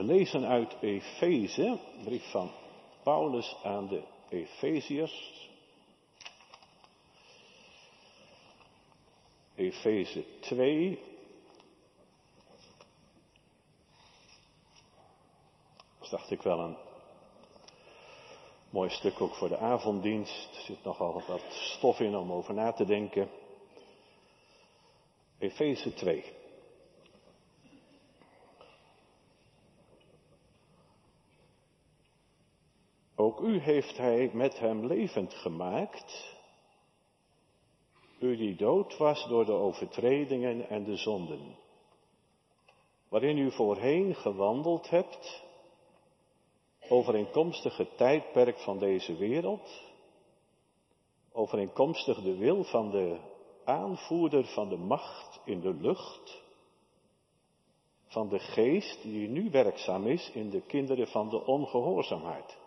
We lezen uit Efeze, brief van Paulus aan de Efeziërs. Efeze 2. Dat dacht ik wel een mooi stuk ook voor de avonddienst. Er zit nogal wat stof in om over na te denken. Efeze 2. U heeft hij met hem levend gemaakt, u die dood was door de overtredingen en de zonden, waarin u voorheen gewandeld hebt, overeenkomstig het tijdperk van deze wereld, overeenkomstig de wil van de aanvoerder van de macht in de lucht, van de geest die nu werkzaam is in de kinderen van de ongehoorzaamheid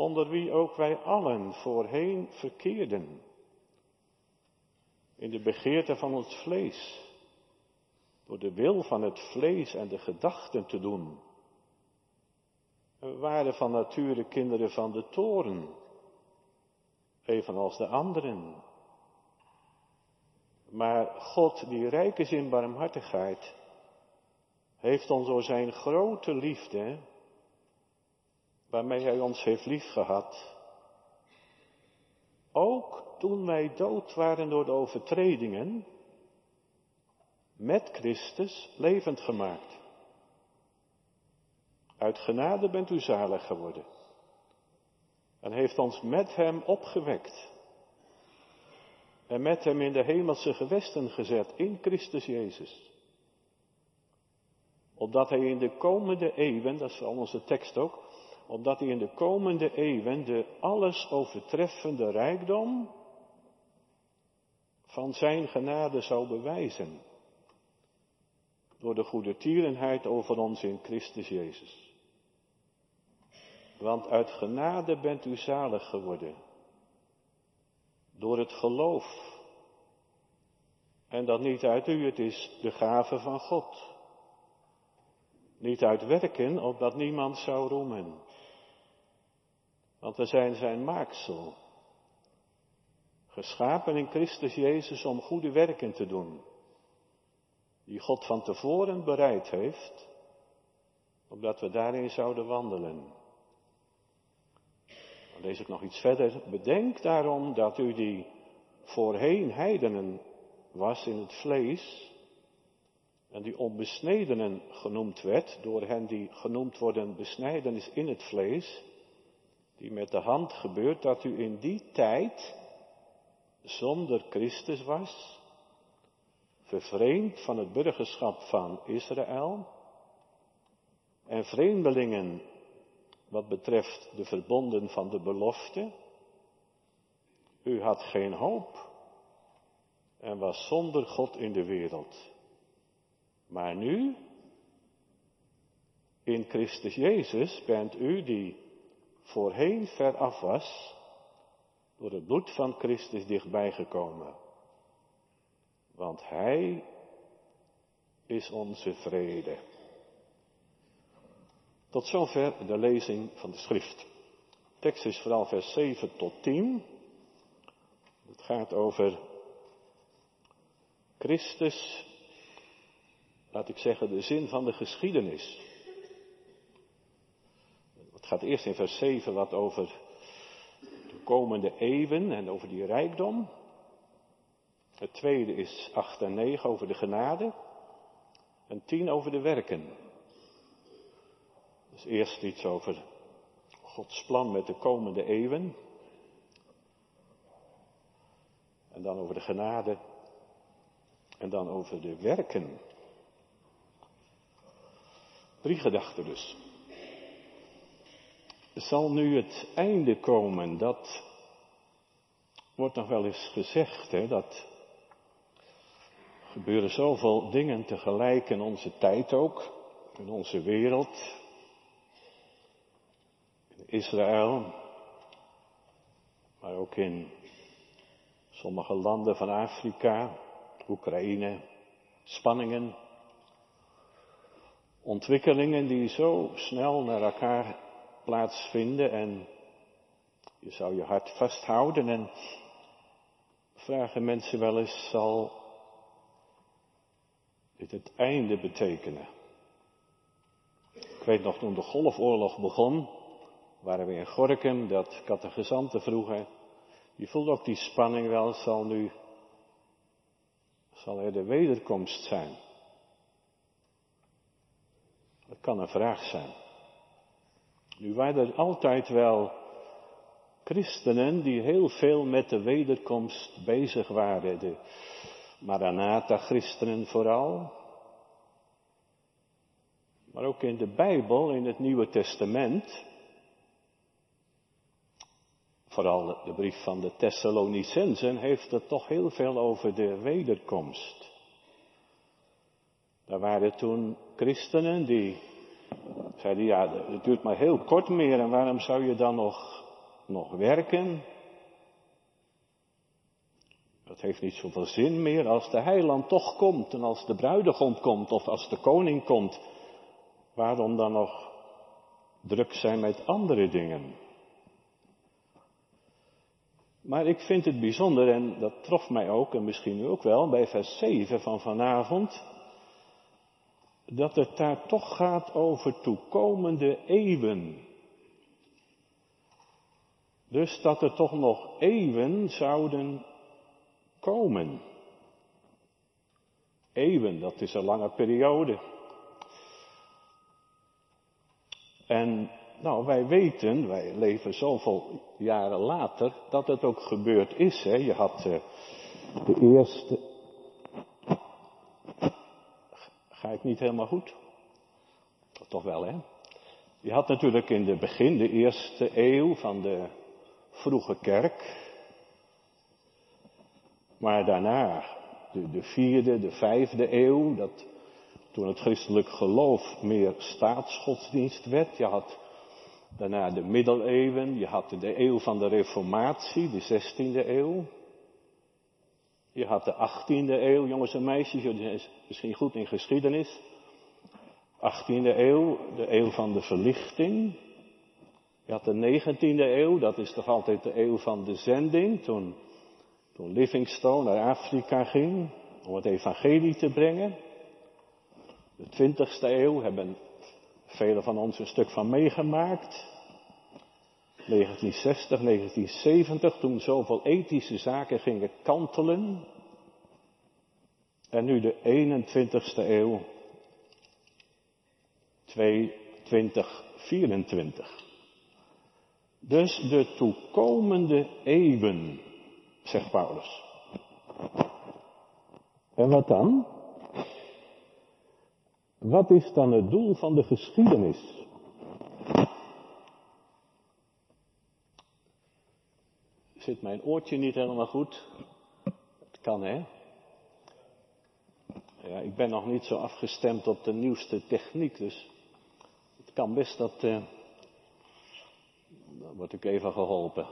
onder wie ook wij allen voorheen verkeerden. In de begeerte van het vlees, door de wil van het vlees en de gedachten te doen. We waren van nature kinderen van de toren, evenals de anderen. Maar God, die rijk is in barmhartigheid, heeft ons door zijn grote liefde waarmee Hij ons heeft liefgehad. Ook toen wij dood waren door de overtredingen, met Christus levend gemaakt. Uit genade bent u zalig geworden. En heeft ons met Hem opgewekt. En met Hem in de hemelse gewesten gezet, in Christus Jezus. Opdat Hij in de komende eeuwen, dat is voor onze tekst ook, opdat hij in de komende eeuwen de alles overtreffende rijkdom van zijn genade zou bewijzen. Door de goede tierenheid over ons in Christus Jezus. Want uit genade bent u zalig geworden. Door het geloof. En dat niet uit u, het is de gave van God. Niet uit werken, opdat niemand zou roemen. Want we zijn zijn maaksel. Geschapen in Christus Jezus om goede werken te doen. Die God van tevoren bereid heeft, opdat we daarin zouden wandelen. Dan lees ik nog iets verder. Bedenk daarom dat u die voorheen heidenen was in het vlees, en die onbesnedenen genoemd werd, door hen die genoemd worden besnijdenis in het vlees, die met de hand gebeurt, dat u in die tijd zonder Christus was, vervreemd van het burgerschap van Israël en vreemdelingen wat betreft de verbonden van de belofte. U had geen hoop en was zonder God in de wereld. Maar nu, in Christus Jezus, bent u die voorheen ver af was, door het bloed van Christus dichtbij gekomen. Want Hij is onze vrede. Tot zover de lezing van de schrift. De tekst is vooral vers 7 tot 10. Het gaat over Christus, laat ik zeggen, de zin van de geschiedenis gaat eerst in vers 7 wat over de komende eeuwen en over die rijkdom. Het tweede is 8 en 9 over de genade. En 10 over de werken. Dus eerst iets over Gods plan met de komende eeuwen. En dan over de genade. En dan over de werken. Drie gedachten dus zal nu het einde komen. Dat wordt nog wel eens gezegd, hè, dat gebeuren zoveel dingen tegelijk in onze tijd ook, in onze wereld, in Israël, maar ook in sommige landen van Afrika, Oekraïne, spanningen, ontwikkelingen die zo snel naar elkaar plaatsvinden en je zou je hart vasthouden en vragen mensen wel eens, zal dit het einde betekenen? Ik weet nog toen de Golfoorlog begon, waren we in Gorkum, dat catechisanten vroegen, je voelt ook die spanning wel, zal nu, zal er de wederkomst zijn? Dat kan een vraag zijn. Nu waren er altijd wel christenen die heel veel met de wederkomst bezig waren. De Maranatha-christenen vooral. Maar ook in de Bijbel, in het Nieuwe Testament, vooral de brief van de Thessalonicensen, heeft het toch heel veel over de wederkomst. Daar waren toen christenen die zeiden, ja, het duurt maar heel kort meer en waarom zou je dan nog, nog werken? Dat heeft niet zoveel zin meer als de heiland toch komt en als de bruidegom komt of als de koning komt. Waarom dan nog druk zijn met andere dingen? Maar ik vind het bijzonder, en dat trof mij ook, en misschien u ook wel, bij vers 7 van vanavond, dat het daar toch gaat over toekomende eeuwen. Dus dat er toch nog eeuwen zouden komen. Eeuwen, dat is een lange periode. En nou, wij weten, wij leven zoveel jaren later, dat het ook gebeurd is. Hè? Je had uh, de eerste. Ga ik niet helemaal goed? Toch wel, hè? Je had natuurlijk in het begin, de eerste eeuw van de vroege kerk. Maar daarna, de, de vierde, de vijfde eeuw, dat, toen het christelijk geloof meer staatsgodsdienst werd. Je had daarna de middeleeuwen, je had de eeuw van de reformatie, de zestiende eeuw. Je had de achttiende eeuw, jongens en meisjes, jullie zijn misschien goed in geschiedenis. 18e eeuw, de eeuw van de verlichting. Je had de 19e eeuw, dat is toch altijd de eeuw van de zending, toen, toen Livingstone naar Afrika ging om het evangelie te brengen. De 20e eeuw hebben velen van ons een stuk van meegemaakt. 1960, 1970, toen zoveel ethische zaken gingen kantelen. En nu de 21ste eeuw, 2024. Dus de toekomende eeuwen, zegt Paulus. En wat dan? Wat is dan het doel van de geschiedenis? Zit mijn oortje niet helemaal goed? Het kan, hè? Ja, ik ben nog niet zo afgestemd op de nieuwste techniek, dus het kan best dat. Uh, dan word ik even geholpen.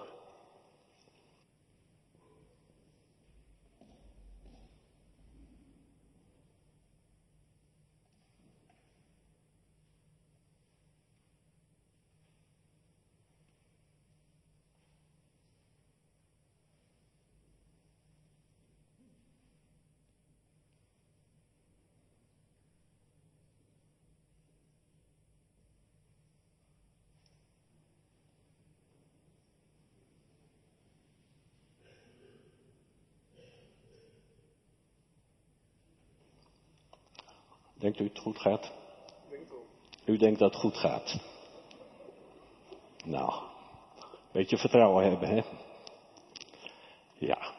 Denkt u het goed gaat? U denkt dat het goed gaat. Nou, een beetje vertrouwen hebben, hè? Ja.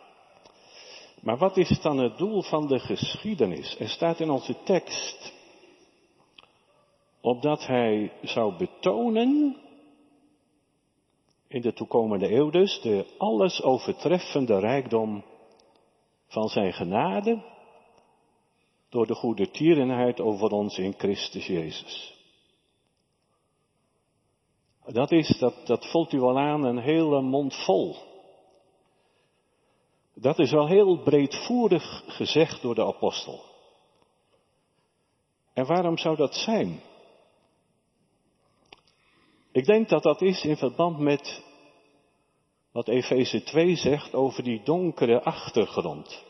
Maar wat is dan het doel van de geschiedenis? Er staat in onze tekst, opdat hij zou betonen, in de toekomende eeuw dus, de alles overtreffende rijkdom van zijn genade door de goede tierenheid over ons in Christus Jezus. Dat is, dat, dat voelt u al aan, een hele mond vol. Dat is wel heel breedvoerig gezegd door de apostel. En waarom zou dat zijn? Ik denk dat dat is in verband met wat Efeze 2 zegt over die donkere achtergrond.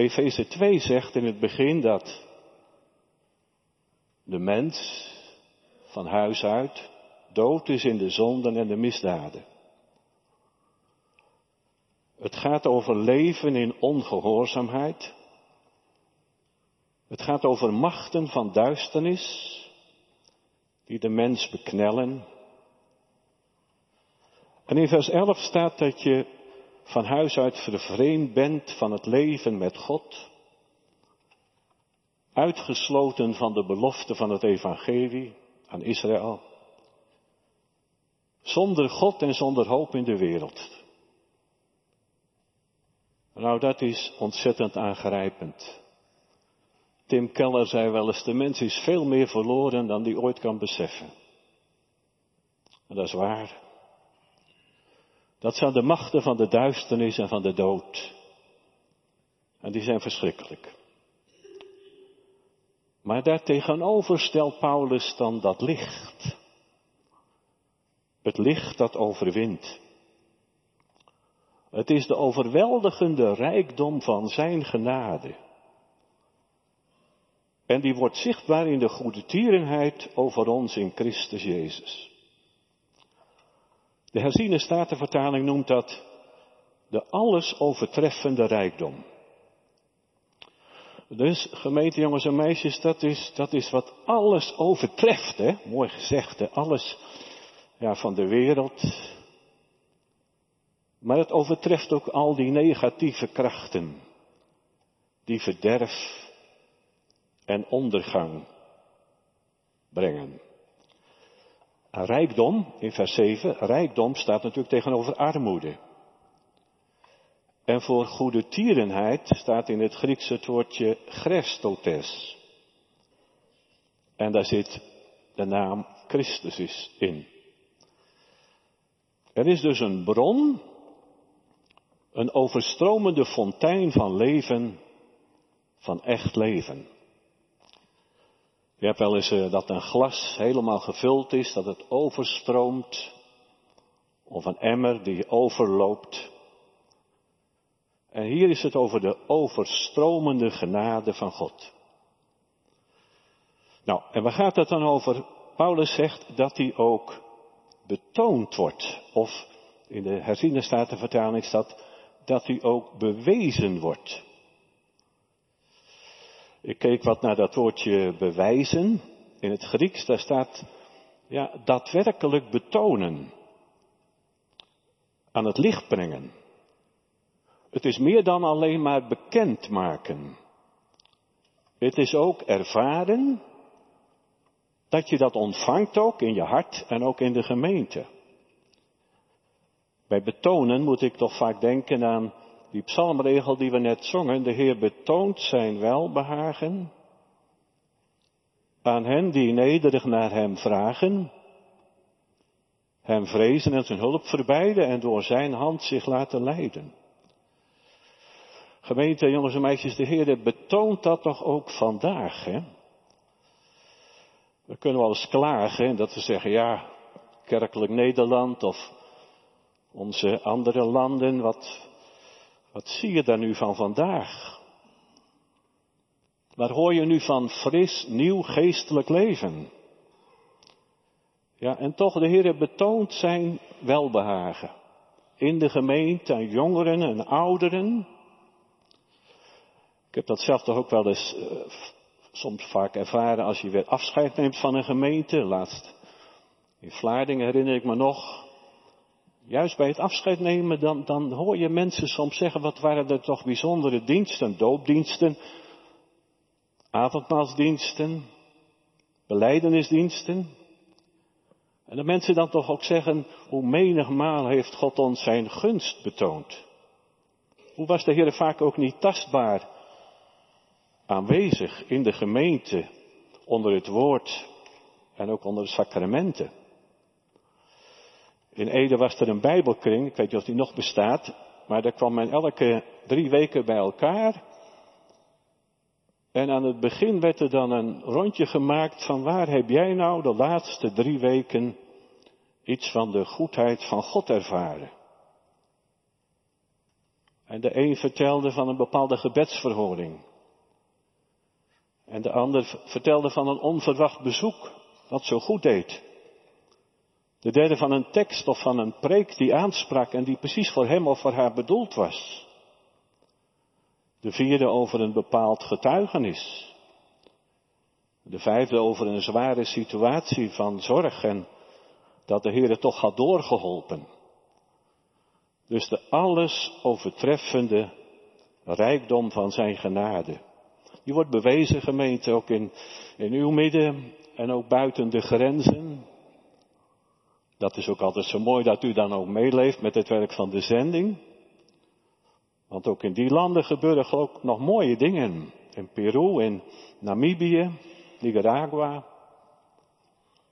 Efeze 2 zegt in het begin dat de mens van huis uit dood is in de zonden en de misdaden. Het gaat over leven in ongehoorzaamheid. Het gaat over machten van duisternis die de mens beknellen. En in vers 11 staat dat je van huis uit vervreemd bent van het leven met God, uitgesloten van de belofte van het evangelie aan Israël, zonder God en zonder hoop in de wereld. Nou, dat is ontzettend aangrijpend. Tim Keller zei wel eens, de mens is veel meer verloren dan die ooit kan beseffen. En dat is waar. Dat zijn de machten van de duisternis en van de dood. En die zijn verschrikkelijk. Maar daartegenover stelt Paulus dan dat licht. Het licht dat overwint. Het is de overweldigende rijkdom van zijn genade. En die wordt zichtbaar in de goede tierenheid over ons in Christus Jezus. De herziene statenvertaling noemt dat de alles overtreffende rijkdom. Dus gemeente jongens en meisjes, dat is, dat is wat alles overtreft, hè? Mooi gezegd? Alles ja, van de wereld. Maar het overtreft ook al die negatieve krachten. Die verderf en ondergang brengen. Rijkdom, in vers 7, rijkdom staat natuurlijk tegenover armoede. En voor goede tierenheid staat in het Grieks het woordje chrestotes. En daar zit de naam Christus in. Er is dus een bron, een overstromende fontein van leven, van echt leven. Je hebt wel eens uh, dat een glas helemaal gevuld is, dat het overstroomt. Of een emmer die overloopt. En hier is het over de overstromende genade van God. Nou, en waar gaat het dan over? Paulus zegt dat die ook betoond wordt. Of in de herziende statenvertaling staat dat die ook bewezen wordt. Ik keek wat naar dat woordje bewijzen. In het Grieks, daar staat ja, daadwerkelijk betonen. Aan het licht brengen. Het is meer dan alleen maar bekend maken. Het is ook ervaren dat je dat ontvangt ook in je hart en ook in de gemeente. Bij betonen moet ik toch vaak denken aan die psalmregel die we net zongen, de Heer betoont zijn welbehagen aan hen die nederig naar Hem vragen, Hem vrezen en zijn hulp verbijden en door Zijn hand zich laten leiden. Gemeente, jongens en meisjes, de Heer betoont dat toch ook vandaag, hè? We kunnen wel eens klagen dat we zeggen, ja, kerkelijk Nederland of onze andere landen, wat, wat zie je daar nu van vandaag? Waar hoor je nu van fris, nieuw geestelijk leven? Ja, en toch de Heer betoont zijn welbehagen. In de gemeente aan jongeren en ouderen. Ik heb dat zelf toch ook wel eens uh, soms vaak ervaren als je weer afscheid neemt van een gemeente. Laatst in Vlaardingen herinner ik me nog. Juist bij het afscheid nemen, dan, dan hoor je mensen soms zeggen, wat waren er toch bijzondere diensten, doopdiensten, avondmaalsdiensten, beleidenisdiensten. En de mensen dan toch ook zeggen, hoe menigmaal heeft God ons zijn gunst betoond. Hoe was de Heer vaak ook niet tastbaar aanwezig in de gemeente, onder het woord en ook onder de sacramenten. In Ede was er een Bijbelkring, ik weet niet of die nog bestaat, maar daar kwam men elke drie weken bij elkaar. En aan het begin werd er dan een rondje gemaakt van waar heb jij nou de laatste drie weken iets van de goedheid van God ervaren? En de een vertelde van een bepaalde gebedsverhoring. En de ander vertelde van een onverwacht bezoek, wat zo goed deed. De derde van een tekst of van een preek die aansprak en die precies voor hem of voor haar bedoeld was. De vierde over een bepaald getuigenis. De vijfde over een zware situatie van zorg en dat de Heer toch had doorgeholpen. Dus de alles overtreffende rijkdom van zijn genade. Die wordt bewezen, gemeente, ook in, in uw midden en ook buiten de grenzen. Dat is ook altijd zo mooi dat u dan ook meeleeft met het werk van de zending. Want ook in die landen gebeuren ook nog mooie dingen. In Peru, in Namibië, Nicaragua.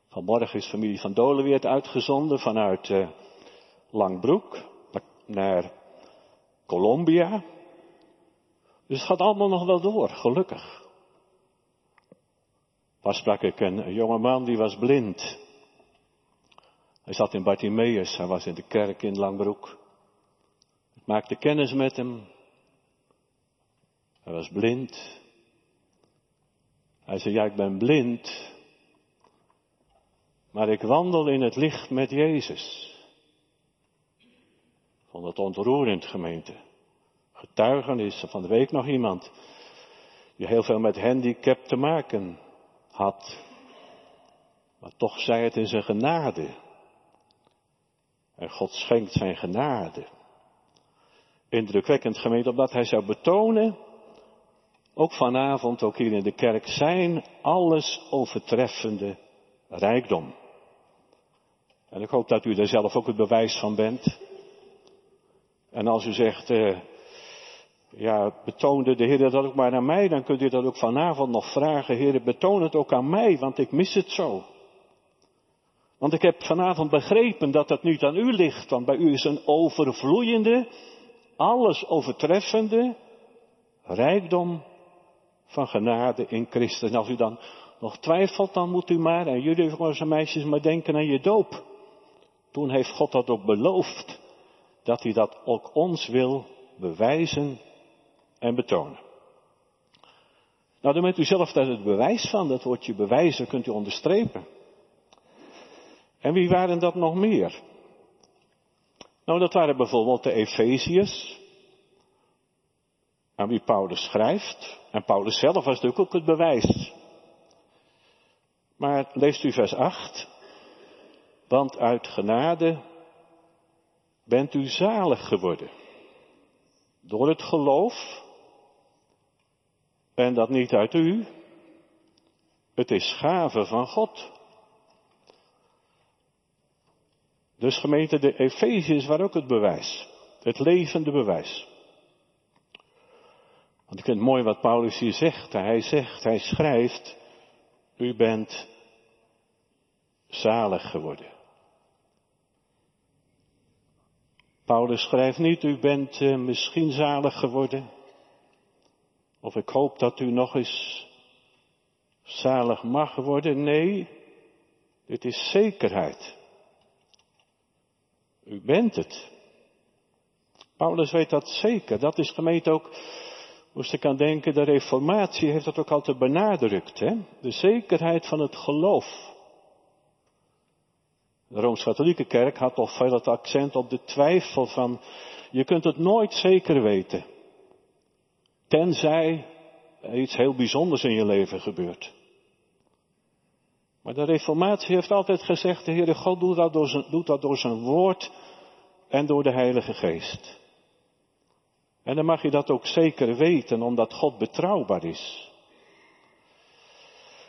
Vanmorgen is familie van Dolen weer uitgezonden vanuit uh, Langbroek naar Colombia. Dus het gaat allemaal nog wel door, gelukkig. Pas sprak ik een jonge man die was blind. Hij zat in Bartimeus, hij was in de kerk in Langbroek. Ik maakte kennis met hem. Hij was blind. Hij zei, ja, ik ben blind, maar ik wandel in het licht met Jezus. Ik vond het ontroerend, gemeente. Getuigenis van de week nog iemand die heel veel met handicap te maken had. Maar toch zei het in zijn genade. En God schenkt zijn genade. Indrukwekkend gemeente, omdat hij zou betonen, ook vanavond, ook hier in de kerk, zijn alles overtreffende rijkdom. En ik hoop dat u daar zelf ook het bewijs van bent. En als u zegt, uh, ja, betoonde de Heer dat ook maar aan mij, dan kunt u dat ook vanavond nog vragen. Heer, betoon het ook aan mij, want ik mis het zo. Want ik heb vanavond begrepen dat het niet aan u ligt, want bij u is een overvloeiende, alles overtreffende rijkdom van genade in Christus. En als u dan nog twijfelt, dan moet u maar, en jullie jongens en meisjes, maar denken aan je doop. Toen heeft God dat ook beloofd, dat hij dat ook ons wil bewijzen en betonen. Nou, dan bent u zelf daar het bewijs van, dat woordje bewijzen kunt u onderstrepen. En wie waren dat nog meer? Nou, dat waren bijvoorbeeld de Efeziërs, aan wie Paulus schrijft. En Paulus zelf was natuurlijk ook het bewijs. Maar leest u vers 8. Want uit genade bent u zalig geworden. Door het geloof. En dat niet uit u. Het is gave van God. Dus gemeente, de Efeziërs waren ook het bewijs. Het levende bewijs. Want ik vind het mooi wat Paulus hier zegt. Hij zegt, hij schrijft, u bent zalig geworden. Paulus schrijft niet, u bent uh, misschien zalig geworden. Of ik hoop dat u nog eens zalig mag worden. Nee, dit is zekerheid. U bent het. Paulus weet dat zeker. Dat is gemeente ook, moest ik aan denken, de reformatie heeft dat ook altijd benadrukt. Hè? De zekerheid van het geloof. De Rooms-Katholieke Kerk had toch veel het accent op de twijfel van, je kunt het nooit zeker weten. Tenzij er iets heel bijzonders in je leven gebeurt. Maar de Reformatie heeft altijd gezegd, de Heere God doet dat, door zijn, doet dat door zijn woord en door de Heilige Geest. En dan mag je dat ook zeker weten, omdat God betrouwbaar is.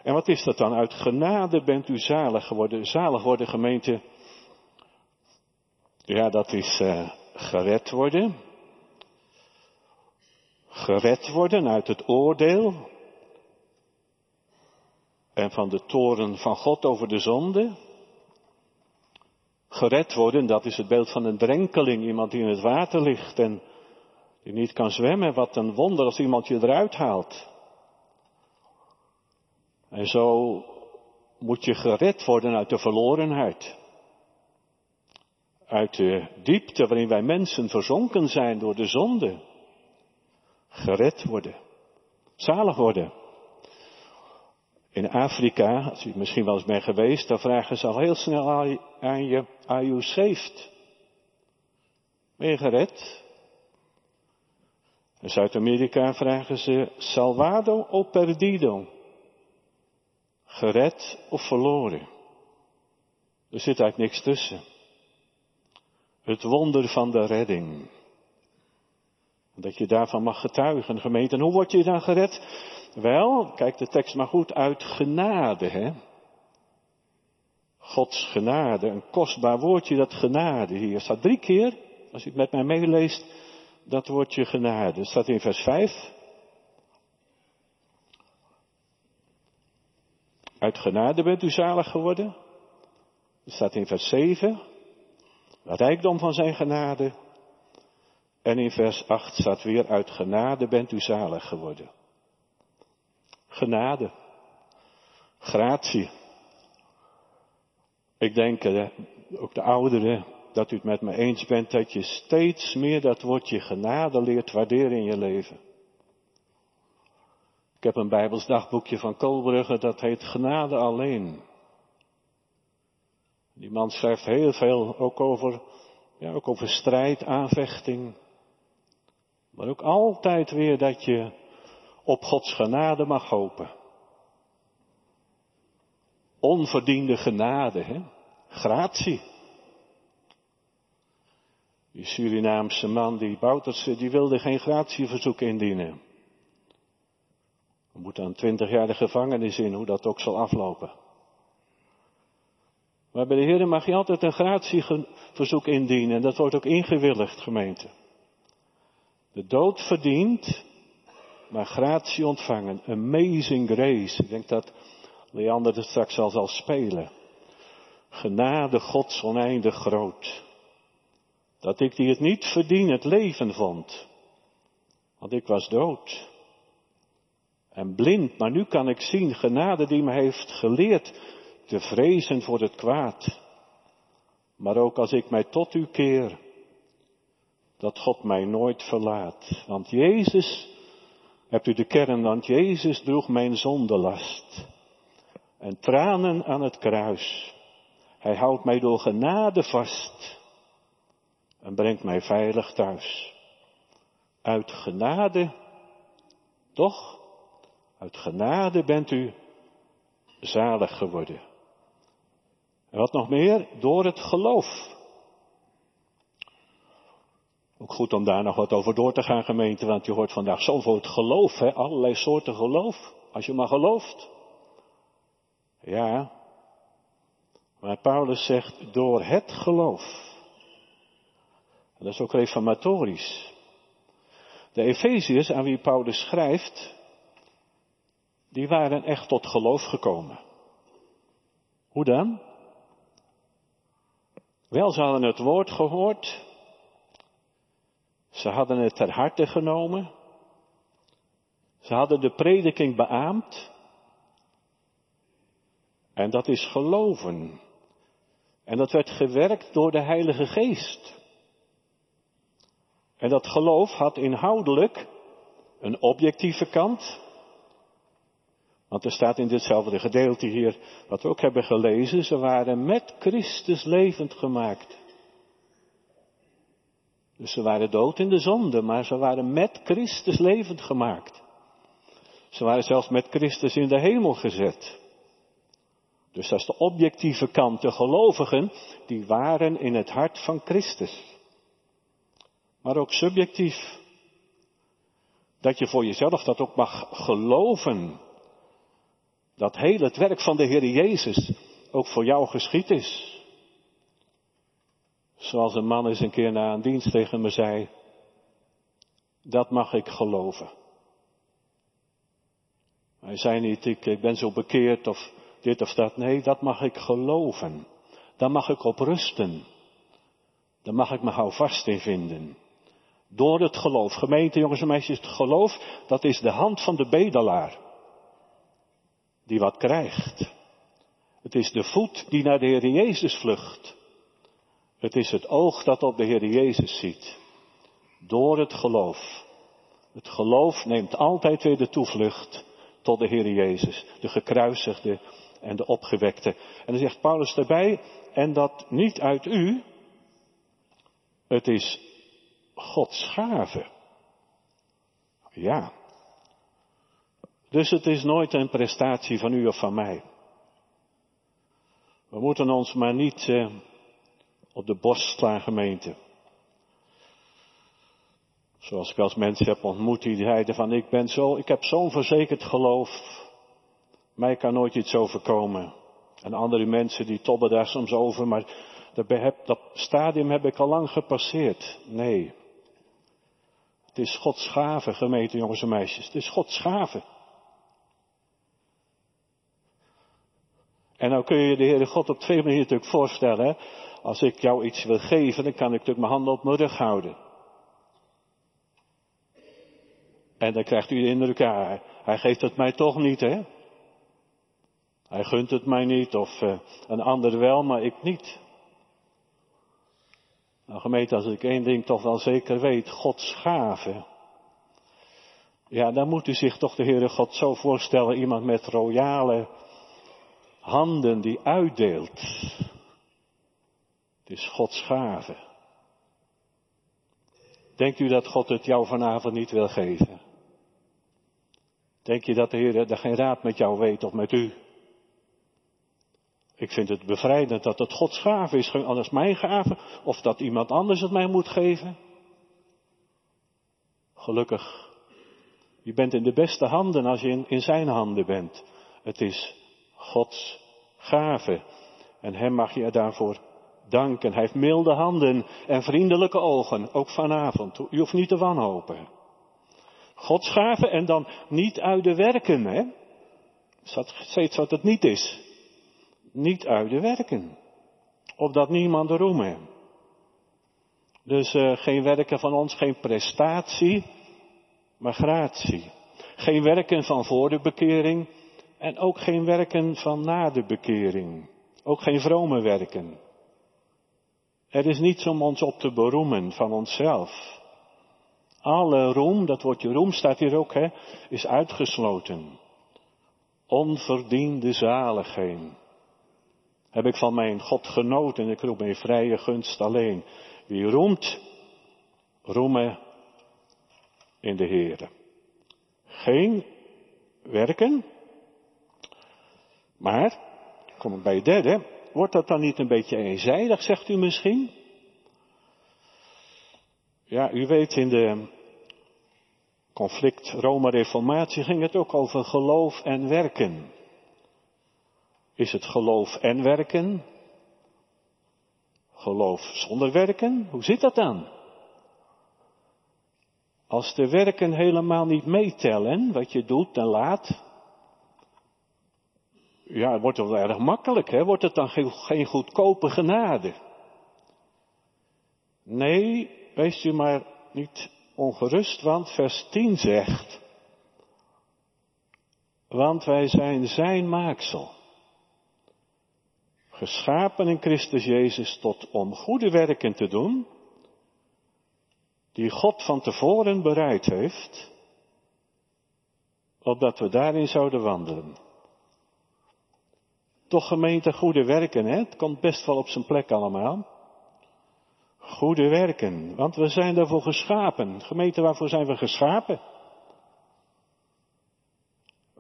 En wat is dat dan? Uit genade bent u zalig geworden. Zalig worden, gemeente. Ja, dat is uh, gered worden. Gered worden uit het oordeel. En van de toren van God over de zonde. Gered worden, dat is het beeld van een drenkeling. Iemand die in het water ligt en die niet kan zwemmen. Wat een wonder als iemand je eruit haalt. En zo moet je gered worden uit de verlorenheid. Uit de diepte waarin wij mensen verzonken zijn door de zonde. Gered worden. Zalig worden. In Afrika, als u misschien wel eens bent geweest, dan vragen ze al heel snel aan je, are you saved? Ben je gered? In Zuid-Amerika vragen ze salvado o perdido. Gered of verloren. Er zit eigenlijk niks tussen. Het wonder van de redding. Dat je daarvan mag getuigen, gemeente. En hoe word je dan gered? Wel, kijk de tekst maar goed, uit genade, hè. Gods genade, een kostbaar woordje, dat genade hier. staat drie keer, als u het met mij meeleest, dat woordje genade. Het staat in vers 5. Uit genade bent u zalig geworden. Het staat in vers 7. De rijkdom van zijn genade. En in vers 8 staat weer uit genade bent u zalig geworden. Genade. Gratie. Ik denk, eh, ook de ouderen, dat u het met me eens bent dat je steeds meer dat woordje genade leert waarderen in je leven. Ik heb een Bijbels dagboekje van Koolbrugge, dat heet Genade alleen. Die man schrijft heel veel ook over, ja, ook over strijd, aanvechting. Maar ook altijd weer dat je op Gods genade mag hopen. Onverdiende genade, hè? Gratie. Die Surinaamse man, die Bouterse, die wilde geen gratieverzoek indienen. We moeten dan twintig jaar de gevangenis in, hoe dat ook zal aflopen. Maar bij de Heer mag je altijd een gratieverzoek indienen. En dat wordt ook ingewilligd, gemeente. De dood verdient, maar gratie ontvangen. Amazing grace. Ik denk dat Leander het straks al zal spelen. Genade Gods oneindig groot. Dat ik die het niet verdien het leven vond. Want ik was dood. En blind, maar nu kan ik zien genade die me heeft geleerd te vrezen voor het kwaad. Maar ook als ik mij tot u keer, dat God mij nooit verlaat. Want Jezus, hebt u de kern, want Jezus droeg mijn zondelast. En tranen aan het kruis. Hij houdt mij door genade vast en brengt mij veilig thuis. Uit genade, toch? Uit genade bent u zalig geworden. En wat nog meer? Door het geloof. Ook goed om daar nog wat over door te gaan, gemeente, want je hoort vandaag zoveel het geloof, hè? allerlei soorten geloof. Als je maar gelooft. Ja, maar Paulus zegt door het geloof. Dat is ook reformatorisch. De Efeziërs aan wie Paulus schrijft, die waren echt tot geloof gekomen. Hoe dan? Wel, ze hadden het woord gehoord. Ze hadden het ter harte genomen. Ze hadden de prediking beaamd. En dat is geloven. En dat werd gewerkt door de Heilige Geest. En dat geloof had inhoudelijk een objectieve kant. Want er staat in ditzelfde gedeelte hier, wat we ook hebben gelezen, ze waren met Christus levend gemaakt. Dus ze waren dood in de zonde, maar ze waren met Christus levend gemaakt. Ze waren zelfs met Christus in de hemel gezet. Dus dat is de objectieve kant. De gelovigen, die waren in het hart van Christus maar ook subjectief. Dat je voor jezelf dat ook mag geloven. Dat heel het werk van de Heer Jezus ook voor jou geschied is. Zoals een man eens een keer na een dienst tegen me zei. Dat mag ik geloven. Hij zei niet, ik, ik ben zo bekeerd of dit of dat. Nee, dat mag ik geloven. Daar mag ik op rusten. Daar mag ik me houvast in vinden. Door het geloof. Gemeente, jongens en meisjes, het geloof, dat is de hand van de bedelaar. die wat krijgt. Het is de voet die naar de Heer Jezus vlucht. Het is het oog dat op de Heer Jezus ziet. Door het geloof. Het geloof neemt altijd weer de toevlucht tot de Heer Jezus, de gekruisigde en de opgewekte. En dan zegt Paulus erbij, en dat niet uit u, het is Gods gave. Ja. Dus het is nooit een prestatie van u of van mij. We moeten ons maar niet eh, op de borst slaan, gemeente. Zoals ik als mensen heb ontmoet die zeiden van ik ben zo, ik heb zo'n verzekerd geloof. Mij kan nooit iets overkomen. En andere mensen die tobben daar soms over, maar dat stadium heb ik al lang gepasseerd. Nee. Het is Gods gave, gemeente jongens en meisjes. Het is Gods gave. En nou kun je de Heere God op twee manieren natuurlijk voorstellen. Als ik jou iets wil geven, dan kan ik natuurlijk mijn handen op mijn rug houden. En dan krijgt u de indruk, hij geeft het mij toch niet, hè? Hij gunt het mij niet, of uh, een ander wel, maar ik niet. Nou gemeente, als ik één ding toch wel zeker weet, Gods gave. Ja, dan moet u zich toch de Heere God zo voorstellen, iemand met royale handen die uitdeelt. Is Gods gave. Denkt u dat God het jou vanavond niet wil geven? Denk je dat de Heer er geen raad met jou weet of met u? Ik vind het bevrijdend dat het Gods gave is, anders mijn gave, of dat iemand anders het mij moet geven. Gelukkig, je bent in de beste handen als je in, in zijn handen bent. Het is Gods gave. En hem mag je daarvoor danken. Hij heeft milde handen en vriendelijke ogen, ook vanavond. Je hoeft niet te wanhopen. Gods gave en dan niet uit de werken, hè? Dat steeds wat het niet is. Niet uit de werken. Opdat niemand roemen. Dus uh, geen werken van ons, geen prestatie, maar gratie. Geen werken van voor de bekering en ook geen werken van na de bekering. Ook geen vrome werken. Er is niets om ons op te beroemen van onszelf. Alle roem, dat woordje roem staat hier ook, hè, is uitgesloten. Onverdiende zaligheid. Heb ik van mijn God genoten en ik roep mijn vrije gunst alleen. Wie roemt, roemen in de Heer. Geen werken, maar, kom ik bij het derde, wordt dat dan niet een beetje eenzijdig, zegt u misschien? Ja, u weet in de conflict Rome-reformatie ging het ook over geloof en werken. Is het geloof en werken? Geloof zonder werken? Hoe zit dat dan? Als de werken helemaal niet meetellen, wat je doet en laat, ja, wordt het wel erg makkelijk, hè? Wordt het dan geen, goedkope genade? Nee, wees u maar niet ongerust, want vers 10 zegt, want wij zijn zijn maaksel. Geschapen in Christus Jezus tot om goede werken te doen, die God van tevoren bereid heeft, opdat we daarin zouden wandelen. Toch gemeente goede werken, hè? Het komt best wel op zijn plek allemaal. Goede werken, want we zijn daarvoor geschapen. Gemeente, waarvoor zijn we geschapen?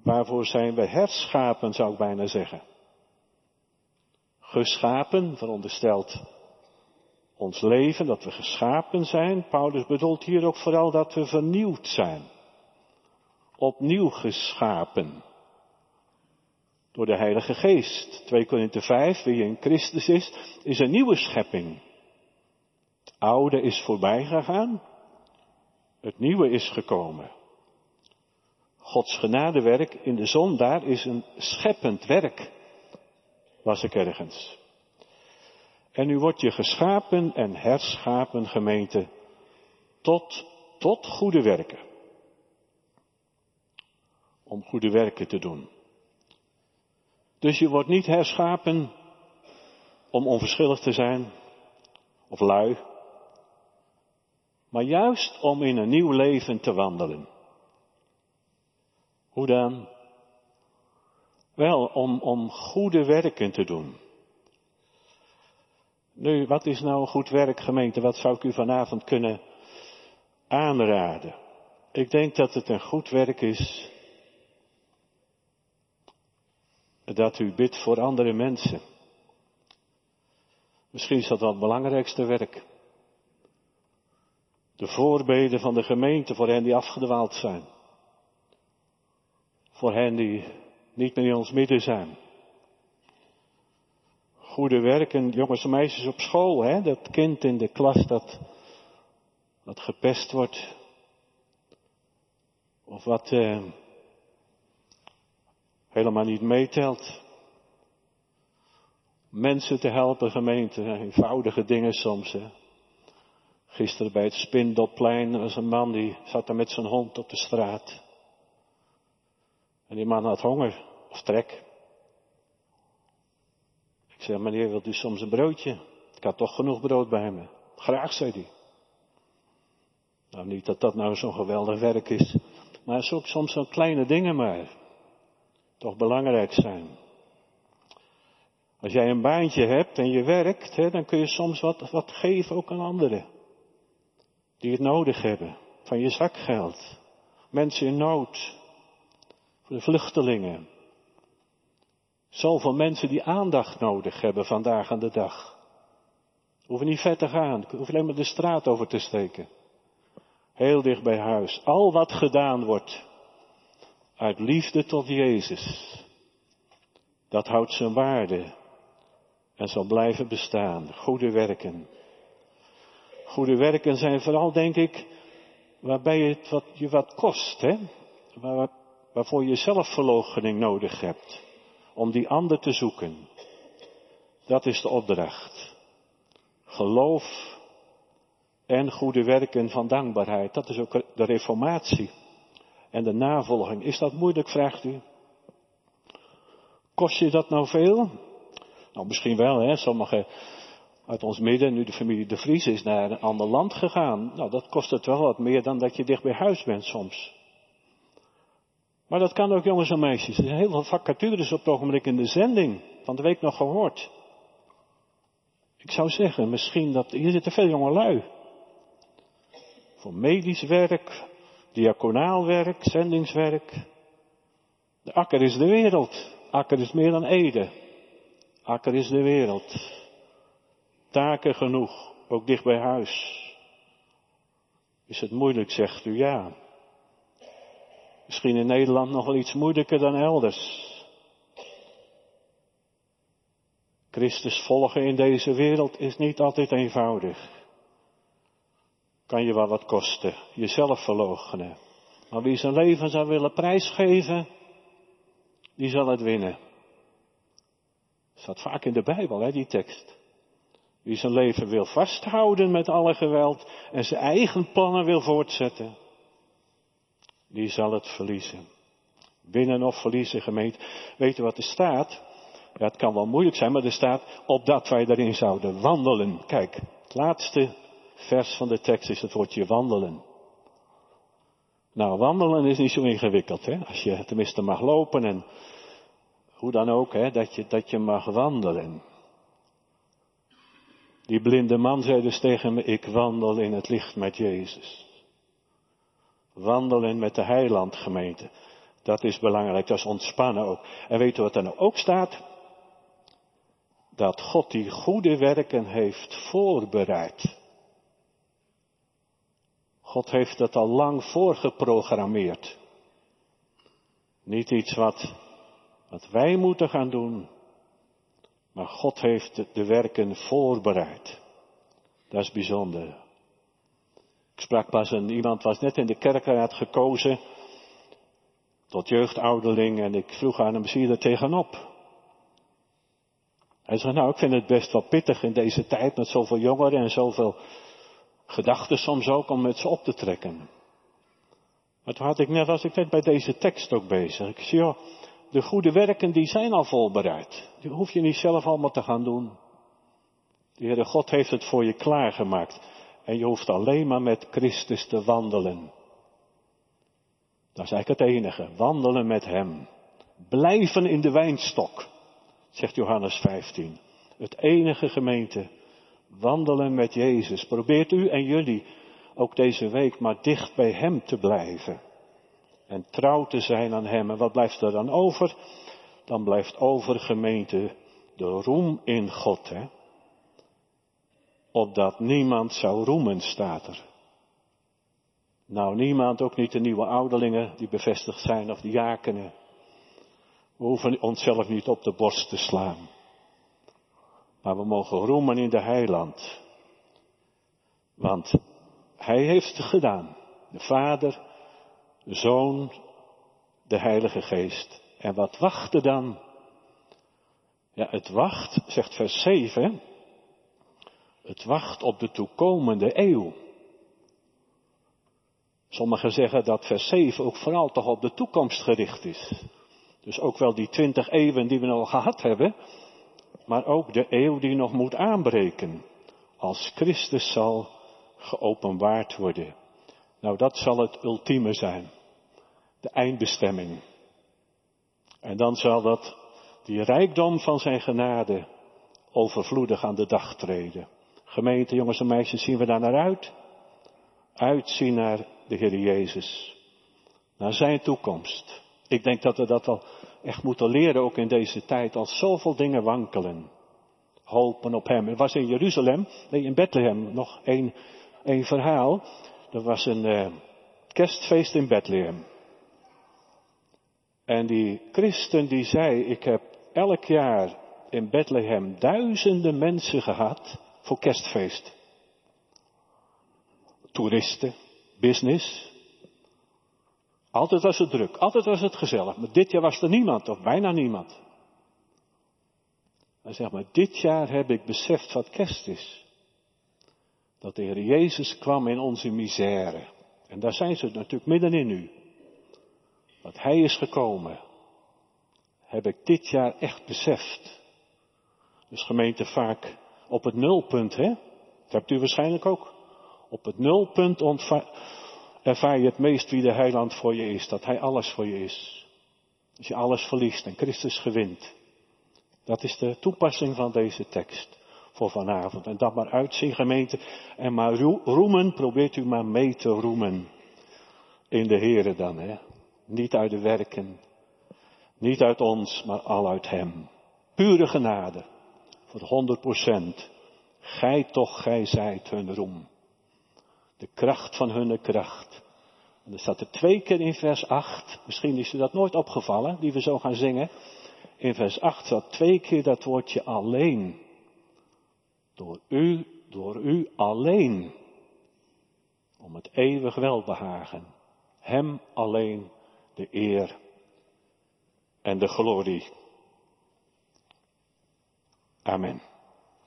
Waarvoor zijn we herschapen, zou ik bijna zeggen. Geschapen, veronderstelt ons leven, dat we geschapen zijn. Paulus bedoelt hier ook vooral dat we vernieuwd zijn. Opnieuw geschapen door de Heilige Geest. 2 Korinthe 5, wie in Christus is, is een nieuwe schepping. Het oude is voorbij gegaan, het nieuwe is gekomen. Gods genadewerk in de zon, daar is een scheppend werk, was ik ergens. En nu wordt je geschapen en herschapen gemeente tot, tot goede werken. Om goede werken te doen. Dus je wordt niet herschapen om onverschillig te zijn of lui, maar juist om in een nieuw leven te wandelen. Hoe dan? Wel, om, om goede werken te doen. Nu, wat is nou een goed werk, gemeente? Wat zou ik u vanavond kunnen aanraden? Ik denk dat het een goed werk is dat u bidt voor andere mensen. Misschien is dat wel het belangrijkste werk. De voorbeden van de gemeente voor hen die afgedwaald zijn. Voor hen die niet meer in ons midden zijn. Goede werken, jongens en meisjes op school, hè? dat kind in de klas dat, dat gepest wordt. Of wat eh, helemaal niet meetelt. Mensen te helpen, gemeente, eenvoudige dingen soms. Hè? Gisteren bij het Spindelplein was een man die zat daar met zijn hond op de straat. En die man had honger of trek. Ik zei, meneer, wilt u soms een broodje? Ik had toch genoeg brood bij me. Graag, zei hij. Nou, niet dat dat nou zo'n geweldig werk is. Maar het is ook soms zo'n kleine dingen maar. Toch belangrijk zijn. Als jij een baantje hebt en je werkt, hè, dan kun je soms wat, wat geven ook aan anderen. Die het nodig hebben. Van je zakgeld. Mensen in nood. Voor de vluchtelingen. Zoveel mensen die aandacht nodig hebben vandaag aan de dag. Hoeven niet ver te gaan. Hoeven alleen maar de straat over te steken. Heel dicht bij huis. Al wat gedaan wordt. Uit liefde tot Jezus. Dat houdt zijn waarde. En zal blijven bestaan. Goede werken. Goede werken zijn vooral, denk ik, waarbij het wat, je wat kost, hè? Waar, waarvoor je zelfverloochening nodig hebt. Om die ander te zoeken. Dat is de opdracht. Geloof en goede werken van dankbaarheid. Dat is ook de reformatie en de navolging. Is dat moeilijk, vraagt u? Kost je dat nou veel? Nou, misschien wel, hè. Sommigen uit ons midden, nu de familie De Vries is naar een ander land gegaan. Nou, dat kost het wel wat meer dan dat je dicht bij huis bent soms. Maar dat kan ook jongens en meisjes. Er zijn heel veel vacatures op het ogenblik in de zending. Van de week nog gehoord. Ik zou zeggen, misschien dat, hier zitten veel jonge lui. Voor medisch werk, diaconaal werk, zendingswerk. De akker is de wereld. Akker is meer dan Ede. Akker is de wereld. Taken genoeg, ook dicht bij huis. Is het moeilijk, zegt u ja. Misschien in Nederland nog wel iets moeilijker dan elders. Christus volgen in deze wereld is niet altijd eenvoudig. Kan je wel wat kosten, jezelf verloochenen. Maar wie zijn leven zou willen prijsgeven, die zal het winnen. Dat staat vaak in de Bijbel, hè, die tekst. Wie zijn leven wil vasthouden met alle geweld en zijn eigen plannen wil voortzetten, die zal het verliezen. Winnen of verliezen, gemeente. Weet je wat er staat? Ja, het kan wel moeilijk zijn, maar er staat opdat wij daarin zouden wandelen. Kijk, het laatste vers van de tekst is het woordje wandelen. Nou, wandelen is niet zo ingewikkeld, hè? Als je tenminste mag lopen en hoe dan ook, hè, dat je, dat je mag wandelen. Die blinde man zei dus tegen me, ik wandel in het licht met Jezus. Wandelen met de heilandgemeente. Dat is belangrijk, dat is ontspannen ook. En u wat er nou ook staat? Dat God die goede werken heeft voorbereid. God heeft dat al lang voorgeprogrammeerd. Niet iets wat, wat wij moeten gaan doen, maar God heeft de werken voorbereid. Dat is bijzonder. Ik sprak pas een, iemand was net in de kerkraad gekozen tot jeugdouderling en ik vroeg aan hem, zie je er tegenop? Hij zei, nou ik vind het best wel pittig in deze tijd met zoveel jongeren en zoveel gedachten soms ook om met ze op te trekken. Maar toen had ik net, was ik net bij deze tekst ook bezig. Ik zei, joh, de goede werken die zijn al voorbereid. Die hoef je niet zelf allemaal te gaan doen. De Heere God heeft het voor je klaargemaakt. En je hoeft alleen maar met Christus te wandelen. Dat is eigenlijk het enige. Wandelen met Hem. Blijven in de wijnstok, zegt Johannes 15. Het enige gemeente. Wandelen met Jezus. Probeert u en jullie ook deze week maar dicht bij Hem te blijven. En trouw te zijn aan Hem. En wat blijft er dan over? Dan blijft over gemeente de roem in God. Hè? Opdat niemand zou roemen, staat er. Nou, niemand, ook niet de nieuwe ouderlingen die bevestigd zijn of de jakenen. We hoeven onszelf niet op de borst te slaan. Maar we mogen roemen in de heiland. Want hij heeft het gedaan. De Vader, de Zoon, de Heilige Geest. En wat wacht dan? Ja, het wacht, zegt vers 7, het wacht op de toekomende eeuw. Sommigen zeggen dat vers 7 ook vooral toch op de toekomst gericht is. Dus ook wel die twintig eeuwen die we al gehad hebben, maar ook de eeuw die nog moet aanbreken, als Christus zal geopenbaard worden. Nou, dat zal het ultieme zijn, de eindbestemming. En dan zal dat, die rijkdom van zijn genade, overvloedig aan de dag treden. Gemeente, jongens en meisjes, zien we daar naar uit? Uitzien naar de Heer Jezus. Naar zijn toekomst. Ik denk dat we dat al echt moeten leren, ook in deze tijd, als zoveel dingen wankelen. Hopen op Hem. Er was in Jeruzalem, nee, in Bethlehem, nog één, één verhaal. Er was een uh, kerstfeest in Bethlehem. En die christen die zei, ik heb elk jaar in Bethlehem duizenden mensen gehad voor kerstfeest. Toeristen, business. Altijd was het druk, altijd was het gezellig. Maar dit jaar was er niemand, of bijna niemand. Hij zegt maar, dit jaar heb ik beseft wat kerst is. Dat de Heer Jezus kwam in onze misère. En daar zijn ze natuurlijk middenin nu. Dat Hij is gekomen. Heb ik dit jaar echt beseft. Dus gemeente vaak op het nulpunt, hè? Dat hebt u waarschijnlijk ook. Op het nulpunt ervaar je het meest wie de heiland voor je is. Dat hij alles voor je is. Als je alles verliest en Christus gewint. Dat is de toepassing van deze tekst voor vanavond. En dat maar uitzien gemeente. En maar roemen, probeert u maar mee te roemen. In de Here dan, hè. Niet uit de werken. Niet uit ons, maar al uit Hem. Pure genade. Voor 100 procent. Gij toch, gij zijt hun roem. De kracht van hun kracht. En er staat er twee keer in vers 8. Misschien is u dat nooit opgevallen, die we zo gaan zingen. In vers 8 staat twee keer dat woordje alleen. Door u, door u alleen. Om het eeuwig welbehagen. Hem alleen de eer en de glorie. Amen.